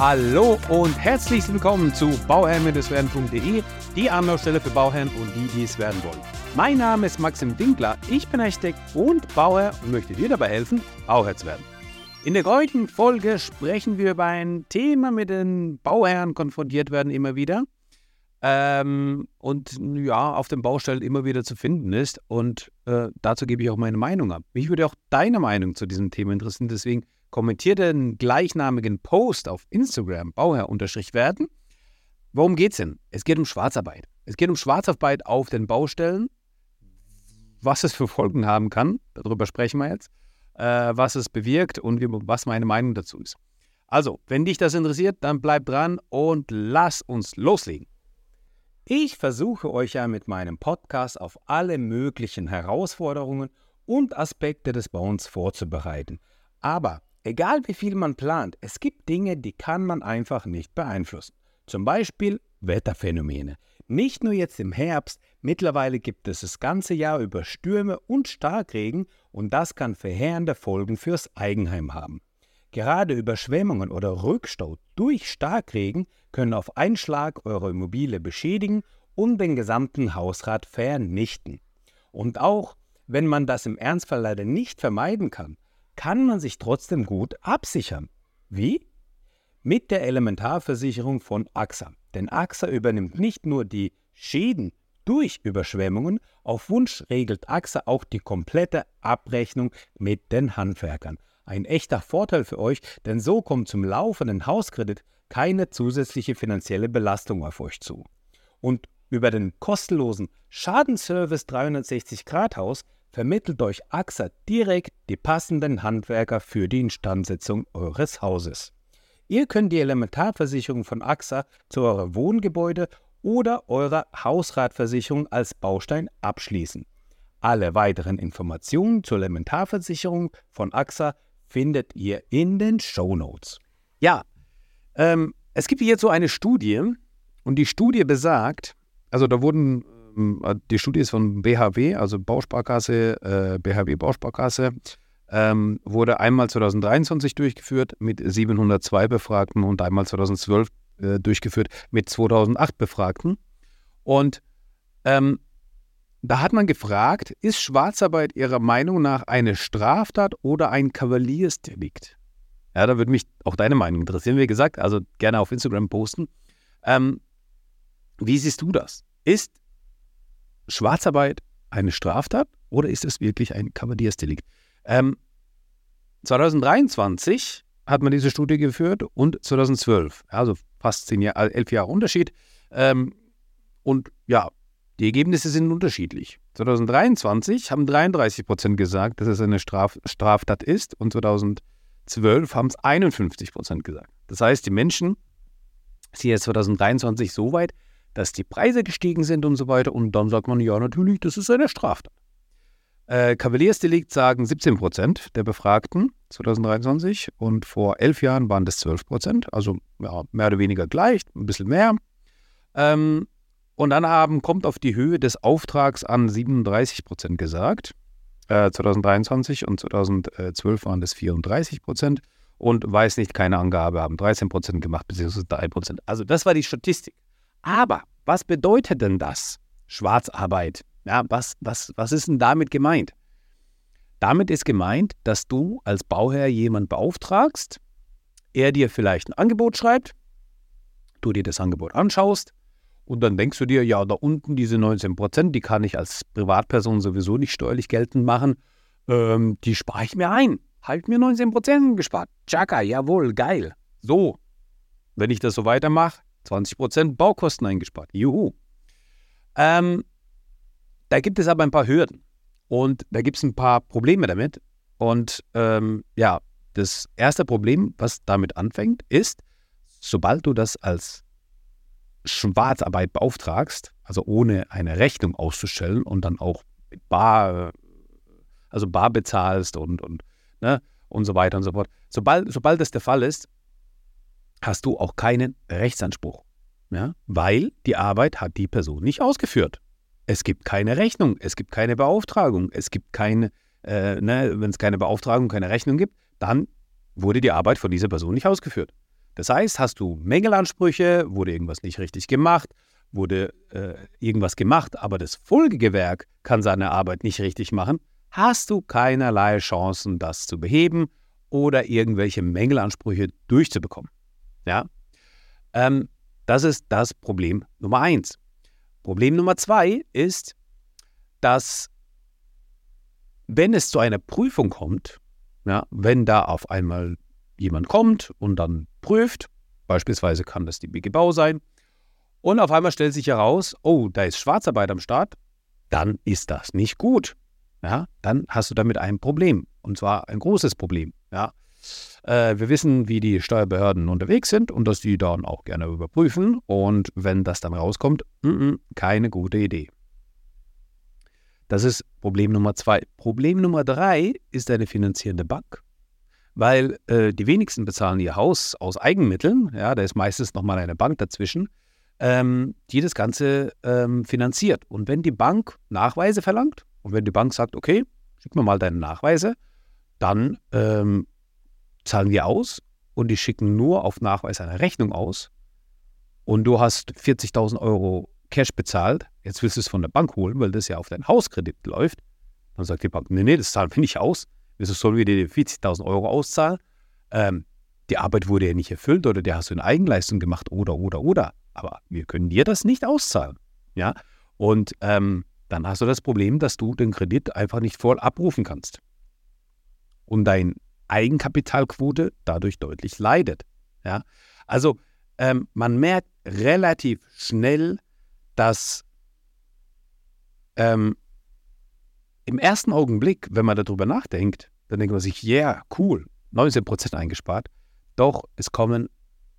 Hallo und herzlich willkommen zu bauherrn-werden.de, die Anlaufstelle für Bauherren und die, die es werden wollen. Mein Name ist Maxim Winkler, ich bin Architekt und Bauherr und möchte dir dabei helfen, Bauherr zu werden. In der heutigen Folge sprechen wir über ein Thema, mit dem Bauherren konfrontiert werden immer wieder ähm, und ja, auf den Baustellen immer wieder zu finden ist. Und äh, dazu gebe ich auch meine Meinung ab. Mich würde auch deine Meinung zu diesem Thema interessieren, deswegen kommentiere den gleichnamigen Post auf Instagram, Bauherr-werden. Worum geht es denn? Es geht um Schwarzarbeit. Es geht um Schwarzarbeit auf den Baustellen, was es für Folgen haben kann, darüber sprechen wir jetzt äh, was es bewirkt und wie, was meine Meinung dazu ist. Also, wenn dich das interessiert, dann bleib dran und lass uns loslegen. Ich versuche euch ja mit meinem Podcast auf alle möglichen Herausforderungen und Aspekte des Bauens vorzubereiten. Aber egal wie viel man plant, es gibt Dinge, die kann man einfach nicht beeinflussen. Zum Beispiel Wetterphänomene. Nicht nur jetzt im Herbst, mittlerweile gibt es das ganze Jahr über Stürme und Starkregen und das kann verheerende Folgen fürs Eigenheim haben. Gerade Überschwemmungen oder Rückstau durch Starkregen können auf einen Schlag eure Immobilie beschädigen und den gesamten Hausrat vernichten. Und auch wenn man das im Ernstfall leider nicht vermeiden kann, kann man sich trotzdem gut absichern. Wie? Mit der Elementarversicherung von AXA. Denn AXA übernimmt nicht nur die Schäden durch Überschwemmungen, auf Wunsch regelt AXA auch die komplette Abrechnung mit den Handwerkern. Ein echter Vorteil für euch, denn so kommt zum laufenden Hauskredit keine zusätzliche finanzielle Belastung auf euch zu. Und über den kostenlosen Schadenservice 360 Grad Haus vermittelt euch AXA direkt die passenden Handwerker für die Instandsetzung eures Hauses. Ihr könnt die Elementarversicherung von AXA zu eurem Wohngebäude oder eurer Hausratversicherung als Baustein abschließen. Alle weiteren Informationen zur Elementarversicherung von AXA findet ihr in den Show Notes. Ja, ähm, es gibt hier so eine Studie und die Studie besagt, also da wurden, ähm, die Studie ist von BHW, also Bausparkasse, äh, BHW Bausparkasse, ähm, wurde einmal 2023 durchgeführt mit 702 Befragten und einmal 2012 äh, durchgeführt mit 2008 Befragten. Und ähm, da hat man gefragt, ist Schwarzarbeit Ihrer Meinung nach eine Straftat oder ein Kavaliersdelikt? Ja, da würde mich auch deine Meinung interessieren. Wie gesagt, also gerne auf Instagram posten. Ähm, wie siehst du das? Ist Schwarzarbeit eine Straftat oder ist es wirklich ein Kavaliersdelikt? Ähm, 2023 hat man diese Studie geführt und 2012, also fast zehn Jahre, elf Jahre Unterschied. Ähm, und ja, die Ergebnisse sind unterschiedlich. 2023 haben 33 Prozent gesagt, dass es eine Straf Straftat ist und 2012 haben es 51 Prozent gesagt. Das heißt, die Menschen sind jetzt 2023 so weit, dass die Preise gestiegen sind und so weiter und dann sagt man, ja natürlich, das ist eine Straftat. Äh, Kavaliersdelikt sagen 17 Prozent der Befragten 2023 und vor elf Jahren waren das 12 Prozent, also ja, mehr oder weniger gleich, ein bisschen mehr. Ähm, und dann haben, kommt auf die Höhe des Auftrags an 37 Prozent gesagt. Äh, 2023 und 2012 waren das 34 Prozent und weiß nicht, keine Angabe, haben 13 Prozent gemacht, beziehungsweise 3 Prozent. Also das war die Statistik. Aber was bedeutet denn das? Schwarzarbeit ja, was, was, was ist denn damit gemeint? Damit ist gemeint, dass du als Bauherr jemanden beauftragst, er dir vielleicht ein Angebot schreibt, du dir das Angebot anschaust und dann denkst du dir, ja, da unten diese 19 Prozent, die kann ich als Privatperson sowieso nicht steuerlich geltend machen, ähm, die spare ich mir ein. Halt mir 19 Prozent gespart. Chaka, jawohl, geil. So, wenn ich das so weitermache, 20 Prozent Baukosten eingespart. Juhu. Ähm, da gibt es aber ein paar Hürden und da gibt es ein paar Probleme damit. Und ähm, ja, das erste Problem, was damit anfängt, ist, sobald du das als Schwarzarbeit beauftragst, also ohne eine Rechnung auszustellen und dann auch bar, also bar bezahlst und, und, ne, und so weiter und so fort. Sobald, sobald das der Fall ist, hast du auch keinen Rechtsanspruch. Ja, weil die Arbeit hat die Person nicht ausgeführt. Es gibt keine Rechnung, es gibt keine Beauftragung, es gibt keine, äh, ne, wenn es keine Beauftragung, keine Rechnung gibt, dann wurde die Arbeit von dieser Person nicht ausgeführt. Das heißt, hast du Mängelansprüche, wurde irgendwas nicht richtig gemacht, wurde äh, irgendwas gemacht, aber das Folgegewerk kann seine Arbeit nicht richtig machen, hast du keinerlei Chancen, das zu beheben oder irgendwelche Mängelansprüche durchzubekommen. Ja? Ähm, das ist das Problem Nummer eins. Problem Nummer zwei ist, dass wenn es zu einer Prüfung kommt, ja, wenn da auf einmal jemand kommt und dann prüft, beispielsweise kann das die BG Bau sein, und auf einmal stellt sich heraus, oh, da ist Schwarzarbeit am Start, dann ist das nicht gut. Ja, dann hast du damit ein Problem. Und zwar ein großes Problem. Ja. Äh, wir wissen, wie die Steuerbehörden unterwegs sind und dass die dann auch gerne überprüfen. Und wenn das dann rauskommt, keine gute Idee. Das ist Problem Nummer zwei. Problem Nummer drei ist eine finanzierende Bank. Weil äh, die wenigsten bezahlen ihr Haus aus Eigenmitteln. Ja, da ist meistens nochmal eine Bank dazwischen, ähm, die das Ganze ähm, finanziert. Und wenn die Bank Nachweise verlangt und wenn die Bank sagt, okay, schick mir mal deine Nachweise, dann ähm, zahlen wir aus und die schicken nur auf Nachweis eine Rechnung aus und du hast 40.000 Euro Cash bezahlt, jetzt willst du es von der Bank holen, weil das ja auf deinen Hauskredit läuft. Dann sagt die Bank, nee, nee, das zahlen wir nicht aus. Wieso sollen wir dir 40.000 Euro auszahlen? Ähm, die Arbeit wurde ja nicht erfüllt oder die hast du in Eigenleistung gemacht oder, oder, oder. Aber wir können dir das nicht auszahlen. Ja, und ähm, dann hast du das Problem, dass du den Kredit einfach nicht voll abrufen kannst. Und deine Eigenkapitalquote dadurch deutlich leidet. Ja, also ähm, man merkt relativ schnell, dass ähm, im ersten Augenblick, wenn man darüber nachdenkt, dann denkt man sich, yeah, cool, 19% eingespart. Doch es kommen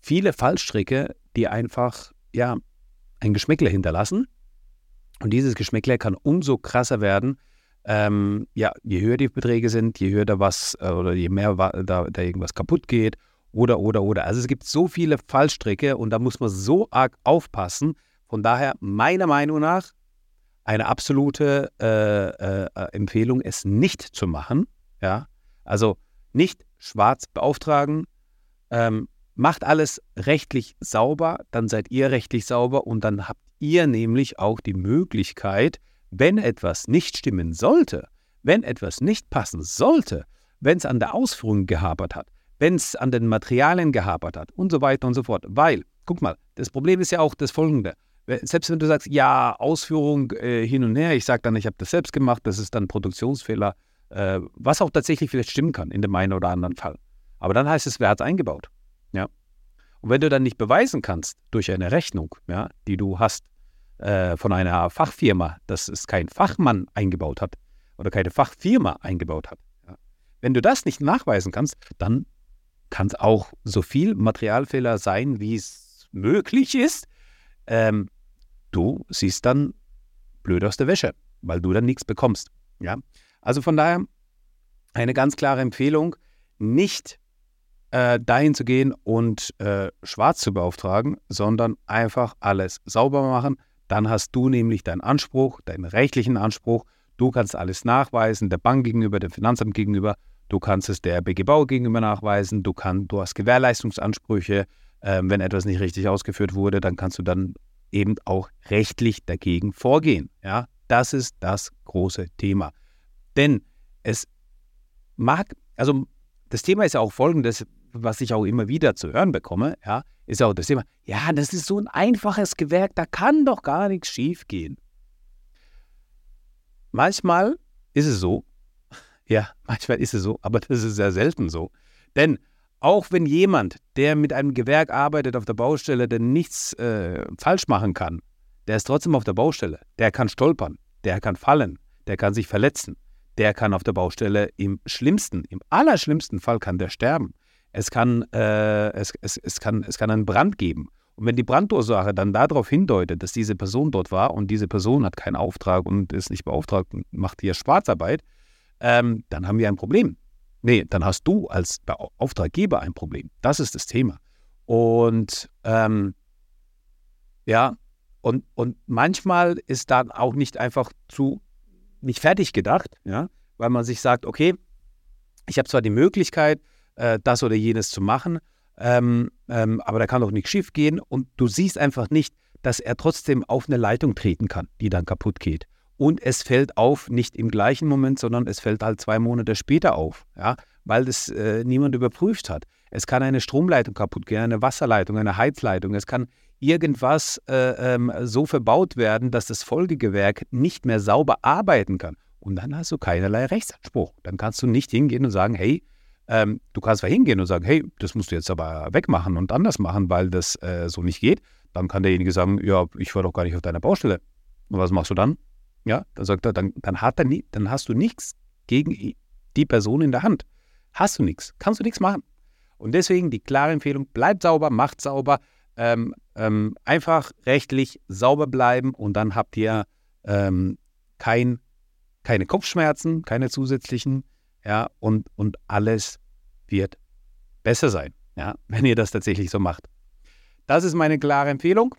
viele Fallstricke, die einfach, ja, ein Geschmäckle hinterlassen. Und dieses Geschmäckle kann umso krasser werden, ähm, ja, je höher die Beträge sind, je höher da was äh, oder je mehr da, da irgendwas kaputt geht oder, oder, oder. Also es gibt so viele Fallstricke und da muss man so arg aufpassen, von daher, meiner Meinung nach, eine absolute äh, äh, Empfehlung, es nicht zu machen. Ja? Also nicht schwarz beauftragen, ähm, macht alles rechtlich sauber, dann seid ihr rechtlich sauber und dann habt ihr nämlich auch die Möglichkeit, wenn etwas nicht stimmen sollte, wenn etwas nicht passen sollte, wenn es an der Ausführung gehapert hat, wenn es an den Materialien gehapert hat und so weiter und so fort. Weil, guck mal, das Problem ist ja auch das folgende selbst wenn du sagst, ja, Ausführung äh, hin und her, ich sage dann, ich habe das selbst gemacht, das ist dann Produktionsfehler, äh, was auch tatsächlich vielleicht stimmen kann in dem einen oder anderen Fall. Aber dann heißt es, wer hat es eingebaut? Ja. Und wenn du dann nicht beweisen kannst durch eine Rechnung, ja, die du hast äh, von einer Fachfirma, dass es kein Fachmann eingebaut hat oder keine Fachfirma eingebaut hat, ja, wenn du das nicht nachweisen kannst, dann kann es auch so viel Materialfehler sein, wie es möglich ist. Ähm, du siehst dann blöd aus der Wäsche, weil du dann nichts bekommst. Ja? Also von daher eine ganz klare Empfehlung, nicht äh, dahin zu gehen und äh, schwarz zu beauftragen, sondern einfach alles sauber machen. Dann hast du nämlich deinen Anspruch, deinen rechtlichen Anspruch. Du kannst alles nachweisen, der Bank gegenüber, dem Finanzamt gegenüber. Du kannst es der BG Bau gegenüber nachweisen. Du, kann, du hast Gewährleistungsansprüche. Ähm, wenn etwas nicht richtig ausgeführt wurde, dann kannst du dann eben auch rechtlich dagegen vorgehen. Ja, das ist das große Thema. Denn es mag, also das Thema ist ja auch folgendes, was ich auch immer wieder zu hören bekomme, ja, ist auch das Thema, ja, das ist so ein einfaches Gewerk, da kann doch gar nichts schief gehen. Manchmal ist es so, ja, manchmal ist es so, aber das ist sehr selten so. Denn auch wenn jemand, der mit einem Gewerk arbeitet auf der Baustelle, der nichts äh, falsch machen kann, der ist trotzdem auf der Baustelle. Der kann stolpern, der kann fallen, der kann sich verletzen. Der kann auf der Baustelle im schlimmsten, im allerschlimmsten Fall kann der sterben. Es kann, äh, es, es, es, kann, es kann einen Brand geben. Und wenn die Brandursache dann darauf hindeutet, dass diese Person dort war und diese Person hat keinen Auftrag und ist nicht beauftragt und macht hier Schwarzarbeit, ähm, dann haben wir ein Problem. Nee, dann hast du als Auftraggeber ein Problem. Das ist das Thema. Und ähm, ja, und, und manchmal ist dann auch nicht einfach zu, nicht fertig gedacht, ja, weil man sich sagt, okay, ich habe zwar die Möglichkeit, äh, das oder jenes zu machen, ähm, ähm, aber da kann doch nichts schief gehen und du siehst einfach nicht, dass er trotzdem auf eine Leitung treten kann, die dann kaputt geht. Und es fällt auf, nicht im gleichen Moment, sondern es fällt halt zwei Monate später auf, ja, weil das äh, niemand überprüft hat. Es kann eine Stromleitung kaputt gehen, eine Wasserleitung, eine Heizleitung. Es kann irgendwas äh, ähm, so verbaut werden, dass das Folgegewerk nicht mehr sauber arbeiten kann. Und dann hast du keinerlei Rechtsanspruch. Dann kannst du nicht hingehen und sagen, hey, ähm, du kannst zwar hingehen und sagen, hey, das musst du jetzt aber wegmachen und anders machen, weil das äh, so nicht geht. Dann kann derjenige sagen, ja, ich war doch gar nicht auf deiner Baustelle. Und was machst du dann? Ja, dann sagt er, dann, dann, hat er nie, dann hast du nichts gegen die Person in der Hand. Hast du nichts, kannst du nichts machen. Und deswegen die klare Empfehlung, bleibt sauber, macht sauber, ähm, ähm, einfach rechtlich sauber bleiben und dann habt ihr ähm, kein, keine Kopfschmerzen, keine zusätzlichen, ja, und, und alles wird besser sein, ja, wenn ihr das tatsächlich so macht. Das ist meine klare Empfehlung.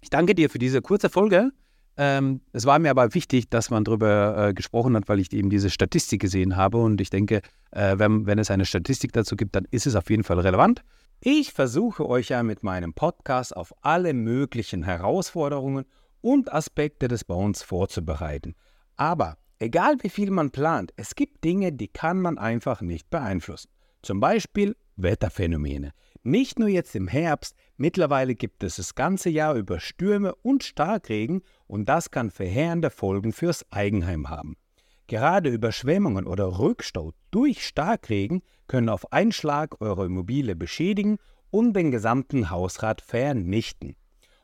Ich danke dir für diese kurze Folge. Ähm, es war mir aber wichtig, dass man darüber äh, gesprochen hat, weil ich eben diese Statistik gesehen habe. Und ich denke, äh, wenn, wenn es eine Statistik dazu gibt, dann ist es auf jeden Fall relevant. Ich versuche euch ja mit meinem Podcast auf alle möglichen Herausforderungen und Aspekte des Bauens vorzubereiten. Aber egal wie viel man plant, es gibt Dinge, die kann man einfach nicht beeinflussen. Zum Beispiel Wetterphänomene. Nicht nur jetzt im Herbst, mittlerweile gibt es das ganze Jahr über Stürme und Starkregen und das kann verheerende Folgen fürs Eigenheim haben. Gerade Überschwemmungen oder Rückstau durch Starkregen können auf einen Schlag eure Immobilie beschädigen und den gesamten Hausrat vernichten.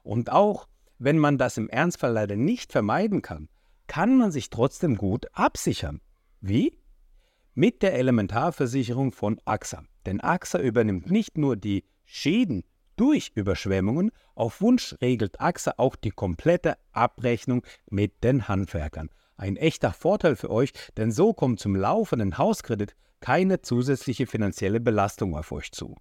Und auch wenn man das im Ernstfall leider nicht vermeiden kann, kann man sich trotzdem gut absichern. Wie? Mit der Elementarversicherung von AXA. Denn AXA übernimmt nicht nur die Schäden durch Überschwemmungen, auf Wunsch regelt AXA auch die komplette Abrechnung mit den Handwerkern. Ein echter Vorteil für euch, denn so kommt zum laufenden Hauskredit keine zusätzliche finanzielle Belastung auf euch zu.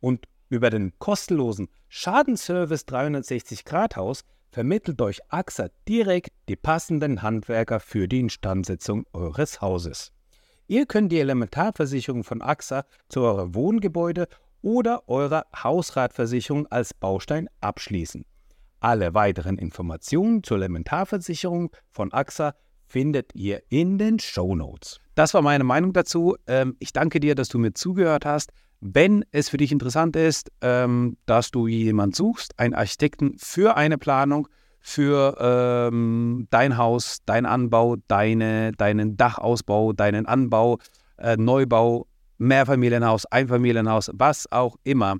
Und über den kostenlosen Schadenservice 360 Grad Haus vermittelt euch AXA direkt die passenden Handwerker für die Instandsetzung eures Hauses. Ihr könnt die Elementarversicherung von AXA zu eurem Wohngebäude oder eurer Hausratversicherung als Baustein abschließen. Alle weiteren Informationen zur Elementarversicherung von AXA findet ihr in den Show Notes. Das war meine Meinung dazu. Ähm, ich danke dir, dass du mir zugehört hast. Wenn es für dich interessant ist, ähm, dass du jemanden suchst, einen Architekten für eine Planung, für ähm, dein Haus, dein Anbau, deine, deinen Dachausbau, deinen Anbau, äh, Neubau, Mehrfamilienhaus, Einfamilienhaus, was auch immer.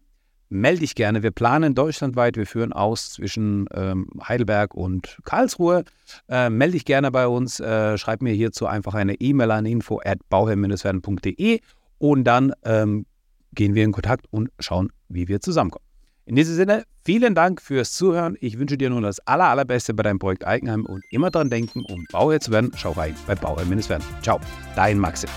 Melde dich gerne. Wir planen deutschlandweit. Wir führen aus zwischen ähm, Heidelberg und Karlsruhe. Äh, melde dich gerne bei uns. Äh, schreib mir hierzu einfach eine E-Mail an info@bauherr-werden.de und dann ähm, gehen wir in Kontakt und schauen, wie wir zusammenkommen. In diesem Sinne, vielen Dank fürs Zuhören. Ich wünsche dir nun das aller, allerbeste bei deinem Projekt Eigenheim und immer dran denken, um Bauherr zu werden, schau rein bei Bauherr-werden. Ciao, dein Maxim.